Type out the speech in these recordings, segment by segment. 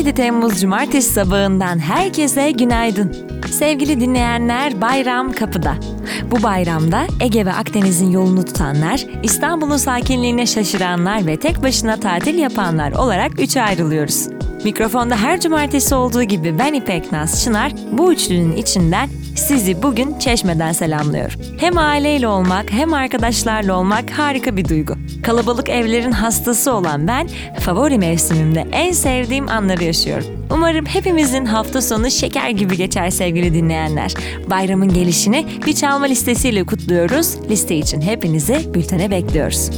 17 Temmuz Cumartesi sabahından herkese günaydın. Sevgili dinleyenler bayram kapıda. Bu bayramda Ege ve Akdeniz'in yolunu tutanlar, İstanbul'un sakinliğine şaşıranlar ve tek başına tatil yapanlar olarak üçe ayrılıyoruz. Mikrofonda her cumartesi olduğu gibi ben İpek Naz Çınar, bu üçlünün içinden sizi bugün Çeşme'den selamlıyor. Hem aileyle olmak hem arkadaşlarla olmak harika bir duygu. Kalabalık evlerin hastası olan ben, favori mevsimimde en sevdiğim anları yaşıyorum. Umarım hepimizin hafta sonu şeker gibi geçer sevgili dinleyenler. Bayramın gelişini bir çalma listesiyle kutluyoruz. Liste için hepinizi bültene bekliyoruz.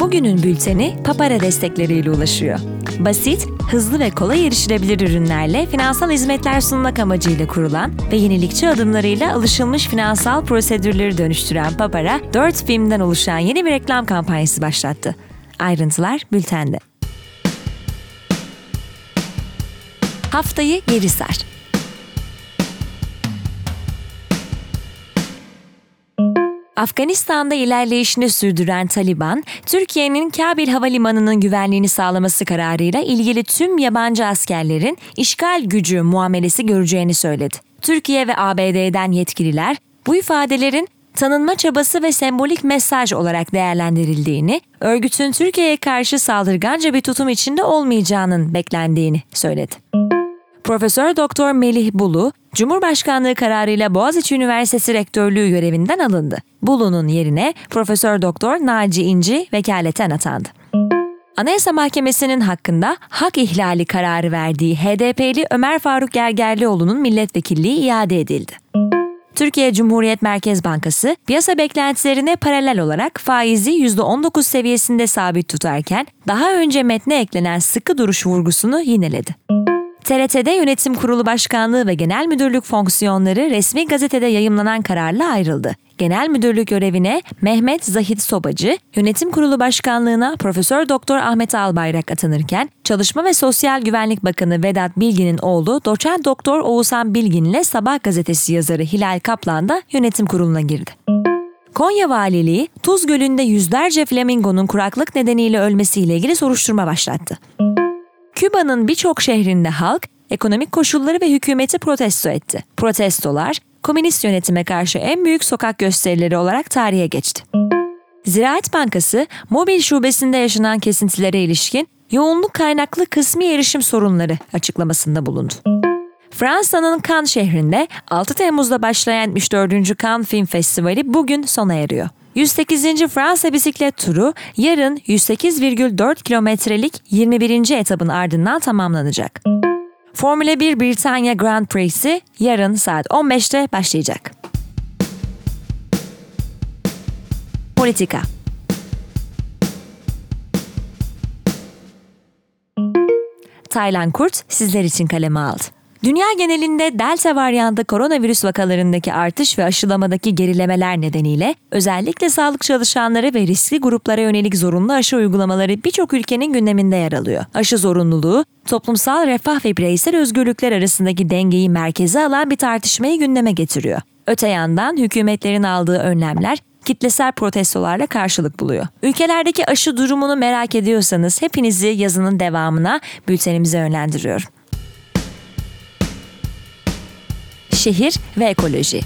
Bugünün bülteni Papara destekleriyle ulaşıyor. Basit, hızlı ve kolay erişilebilir ürünlerle finansal hizmetler sunmak amacıyla kurulan ve yenilikçi adımlarıyla alışılmış finansal prosedürleri dönüştüren Papara, 4 filmden oluşan yeni bir reklam kampanyası başlattı. Ayrıntılar bültende. Haftayı geri sar. Afganistan'da ilerleyişini sürdüren Taliban, Türkiye'nin Kabil Havalimanı'nın güvenliğini sağlaması kararıyla ilgili tüm yabancı askerlerin işgal gücü muamelesi göreceğini söyledi. Türkiye ve ABD'den yetkililer bu ifadelerin tanınma çabası ve sembolik mesaj olarak değerlendirildiğini, örgütün Türkiye'ye karşı saldırganca bir tutum içinde olmayacağının beklendiğini söyledi. Profesör Doktor Melih Bulu, Cumhurbaşkanlığı kararıyla Boğaziçi Üniversitesi Rektörlüğü görevinden alındı. Bulu'nun yerine Profesör Doktor Naci İnci vekaleten atandı. Anayasa Mahkemesi'nin hakkında hak ihlali kararı verdiği HDP'li Ömer Faruk Gergerlioğlu'nun milletvekilliği iade edildi. Türkiye Cumhuriyet Merkez Bankası piyasa beklentilerine paralel olarak faizi %19 seviyesinde sabit tutarken daha önce metne eklenen sıkı duruş vurgusunu yineledi. TRT'de Yönetim Kurulu Başkanlığı ve Genel Müdürlük fonksiyonları resmi gazetede yayımlanan kararla ayrıldı. Genel müdürlük görevine Mehmet Zahid Sobacı, Yönetim Kurulu Başkanlığına Profesör Doktor Ahmet Albayrak atanırken, Çalışma ve Sosyal Güvenlik Bakanı Vedat Bilgin'in oğlu Doçent Doktor Oğuzhan Bilgin ile Sabah gazetesi yazarı Hilal Kaplan da yönetim kuruluna girdi. Konya Valiliği, Tuz Gölü'nde yüzlerce flamingonun kuraklık nedeniyle ölmesiyle ilgili soruşturma başlattı. Küba'nın birçok şehrinde halk ekonomik koşulları ve hükümeti protesto etti. Protestolar komünist yönetime karşı en büyük sokak gösterileri olarak tarihe geçti. Ziraat Bankası, mobil şubesinde yaşanan kesintilere ilişkin yoğunluk kaynaklı kısmi erişim sorunları açıklamasında bulundu. Fransa'nın Cannes şehrinde 6 Temmuz'da başlayan 74. Cannes Film Festivali bugün sona eriyor. 108. Fransa bisiklet turu yarın 108,4 kilometrelik 21. etabın ardından tamamlanacak. Formula 1 Britanya Grand Prix'si yarın saat 15'te başlayacak. Politika Taylan Kurt sizler için kaleme aldı. Dünya genelinde Delta varyantı koronavirüs vakalarındaki artış ve aşılamadaki gerilemeler nedeniyle özellikle sağlık çalışanları ve riskli gruplara yönelik zorunlu aşı uygulamaları birçok ülkenin gündeminde yer alıyor. Aşı zorunluluğu, toplumsal refah ve bireysel özgürlükler arasındaki dengeyi merkeze alan bir tartışmayı gündeme getiriyor. Öte yandan hükümetlerin aldığı önlemler kitlesel protestolarla karşılık buluyor. Ülkelerdeki aşı durumunu merak ediyorsanız hepinizi yazının devamına bültenimize yönlendiriyorum. Şehir ve ekoloji.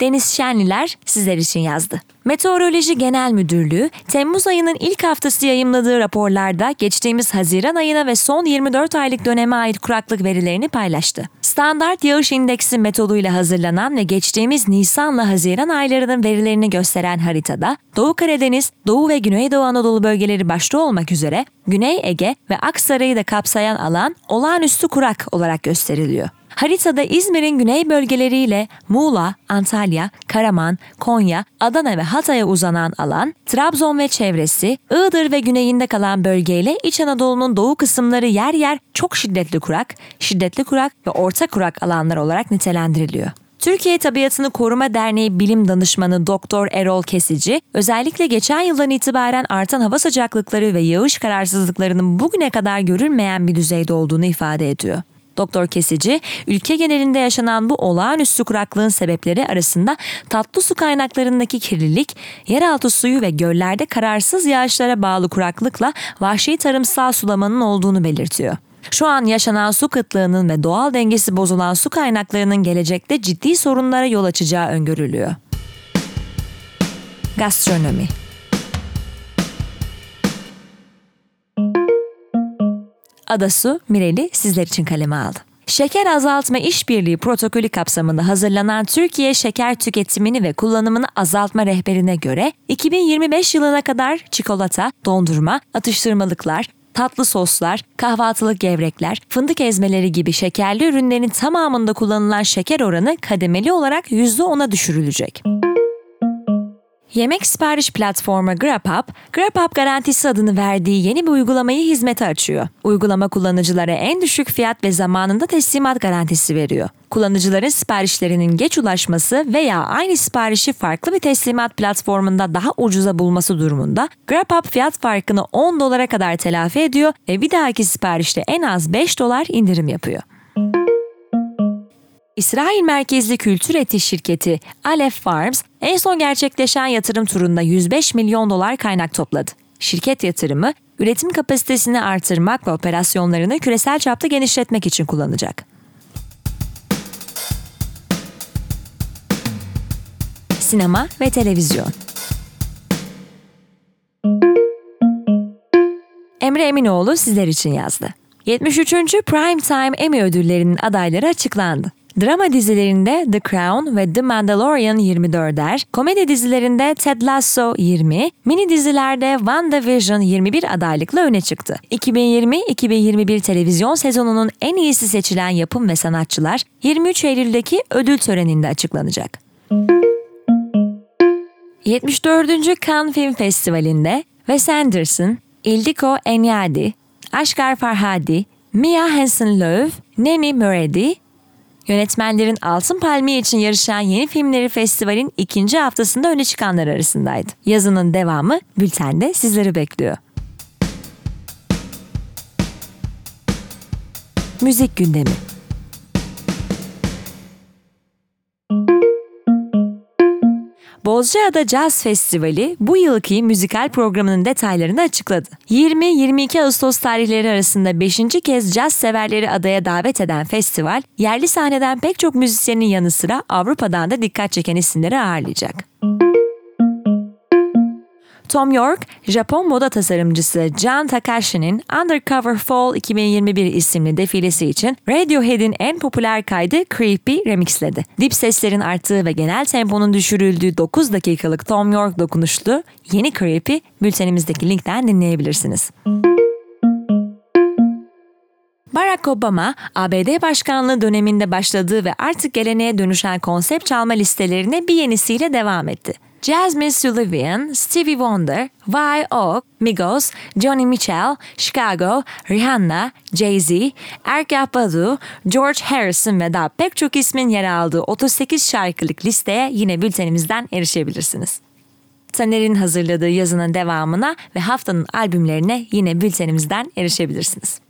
Deniz Şenliler sizler için yazdı. Meteoroloji Genel Müdürlüğü, Temmuz ayının ilk haftası yayımladığı raporlarda geçtiğimiz Haziran ayına ve son 24 aylık döneme ait kuraklık verilerini paylaştı. Standart yağış indeksi metoduyla hazırlanan ve geçtiğimiz Nisan'la Haziran aylarının verilerini gösteren haritada Doğu Karadeniz, Doğu ve Güneydoğu Anadolu bölgeleri başta olmak üzere Güney Ege ve Aksaray'ı da kapsayan alan olağanüstü kurak olarak gösteriliyor. Haritada İzmir'in güney bölgeleriyle Muğla, Antalya, Karaman, Konya, Adana ve Hatay'a uzanan alan, Trabzon ve çevresi, Iğdır ve güneyinde kalan bölgeyle İç Anadolu'nun doğu kısımları yer yer çok şiddetli kurak, şiddetli kurak ve orta kurak alanlar olarak nitelendiriliyor. Türkiye Tabiatını Koruma Derneği Bilim Danışmanı Doktor Erol Kesici, özellikle geçen yıldan itibaren artan hava sıcaklıkları ve yağış kararsızlıklarının bugüne kadar görülmeyen bir düzeyde olduğunu ifade ediyor. Doktor Kesici, ülke genelinde yaşanan bu olağanüstü kuraklığın sebepleri arasında tatlı su kaynaklarındaki kirlilik, yeraltı suyu ve göllerde kararsız yağışlara bağlı kuraklıkla vahşi tarımsal sulamanın olduğunu belirtiyor. Şu an yaşanan su kıtlığının ve doğal dengesi bozulan su kaynaklarının gelecekte ciddi sorunlara yol açacağı öngörülüyor. Gastronomi Adasu Mireli sizler için kaleme aldı. Şeker azaltma işbirliği protokolü kapsamında hazırlanan Türkiye şeker tüketimini ve kullanımını azaltma rehberine göre 2025 yılına kadar çikolata, dondurma, atıştırmalıklar, tatlı soslar, kahvaltılık gevrekler, fındık ezmeleri gibi şekerli ürünlerin tamamında kullanılan şeker oranı kademeli olarak %10'a düşürülecek. Yemek sipariş platformu GrabHub, GrabHub garantisi adını verdiği yeni bir uygulamayı hizmete açıyor. Uygulama kullanıcılara en düşük fiyat ve zamanında teslimat garantisi veriyor. Kullanıcıların siparişlerinin geç ulaşması veya aynı siparişi farklı bir teslimat platformunda daha ucuza bulması durumunda GrabHub fiyat farkını 10 dolara kadar telafi ediyor ve bir dahaki siparişte en az 5 dolar indirim yapıyor. İsrail merkezli kültür eti şirketi Aleph Farms en son gerçekleşen yatırım turunda 105 milyon dolar kaynak topladı. Şirket yatırımı üretim kapasitesini artırmak ve operasyonlarını küresel çapta genişletmek için kullanacak. Sinema ve televizyon Emre Eminoğlu sizler için yazdı. 73. Prime Time Emmy ödüllerinin adayları açıklandı. Drama dizilerinde The Crown ve The Mandalorian 24'er, komedi dizilerinde Ted Lasso 20, mini dizilerde WandaVision 21 adaylıkla öne çıktı. 2020-2021 televizyon sezonunun en iyisi seçilen yapım ve sanatçılar 23 Eylül'deki ödül töreninde açıklanacak. 74. Cannes Film Festivali'nde Wes Anderson, Ildiko Enyadi, Ashgar Farhadi, Mia Hansen-Löw, Nemi Muredi, Yönetmenlerin Altın Palmiye için yarışan yeni filmleri festivalin ikinci haftasında öne çıkanlar arasındaydı. Yazının devamı bültende sizleri bekliyor. Müzik gündemi Bozcaada Jazz Festivali bu yılki müzikal programının detaylarını açıkladı. 20-22 Ağustos tarihleri arasında 5. kez caz severleri adaya davet eden festival, yerli sahneden pek çok müzisyenin yanı sıra Avrupa'dan da dikkat çeken isimleri ağırlayacak. Tom York, Japon moda tasarımcısı John Takashi'nin Undercover Fall 2021 isimli defilesi için Radiohead'in en popüler kaydı Creepy remixledi. Dip seslerin arttığı ve genel temponun düşürüldüğü 9 dakikalık Tom York dokunuşlu yeni Creepy bültenimizdeki linkten dinleyebilirsiniz. Barack Obama, ABD başkanlığı döneminde başladığı ve artık geleneğe dönüşen konsept çalma listelerine bir yenisiyle devam etti. Jasmine Sullivan, Stevie Wonder, Y.O., Migos, Johnny Mitchell, Chicago, Rihanna, Jay-Z, Erkah Badu, George Harrison ve daha pek çok ismin yer aldığı 38 şarkılık listeye yine bültenimizden erişebilirsiniz. Taner'in hazırladığı yazının devamına ve haftanın albümlerine yine bültenimizden erişebilirsiniz.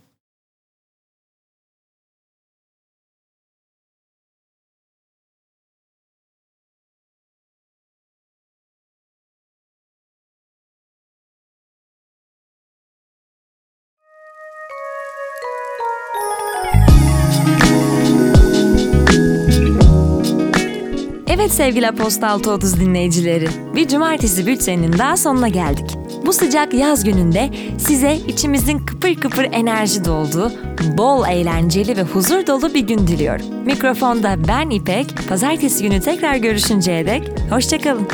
Evet sevgili Apostal 30 dinleyicileri, bir cumartesi bülteninin daha sonuna geldik. Bu sıcak yaz gününde size içimizin kıpır kıpır enerji dolduğu, bol eğlenceli ve huzur dolu bir gün diliyorum. Mikrofonda ben İpek, pazartesi günü tekrar görüşünceye dek hoşçakalın.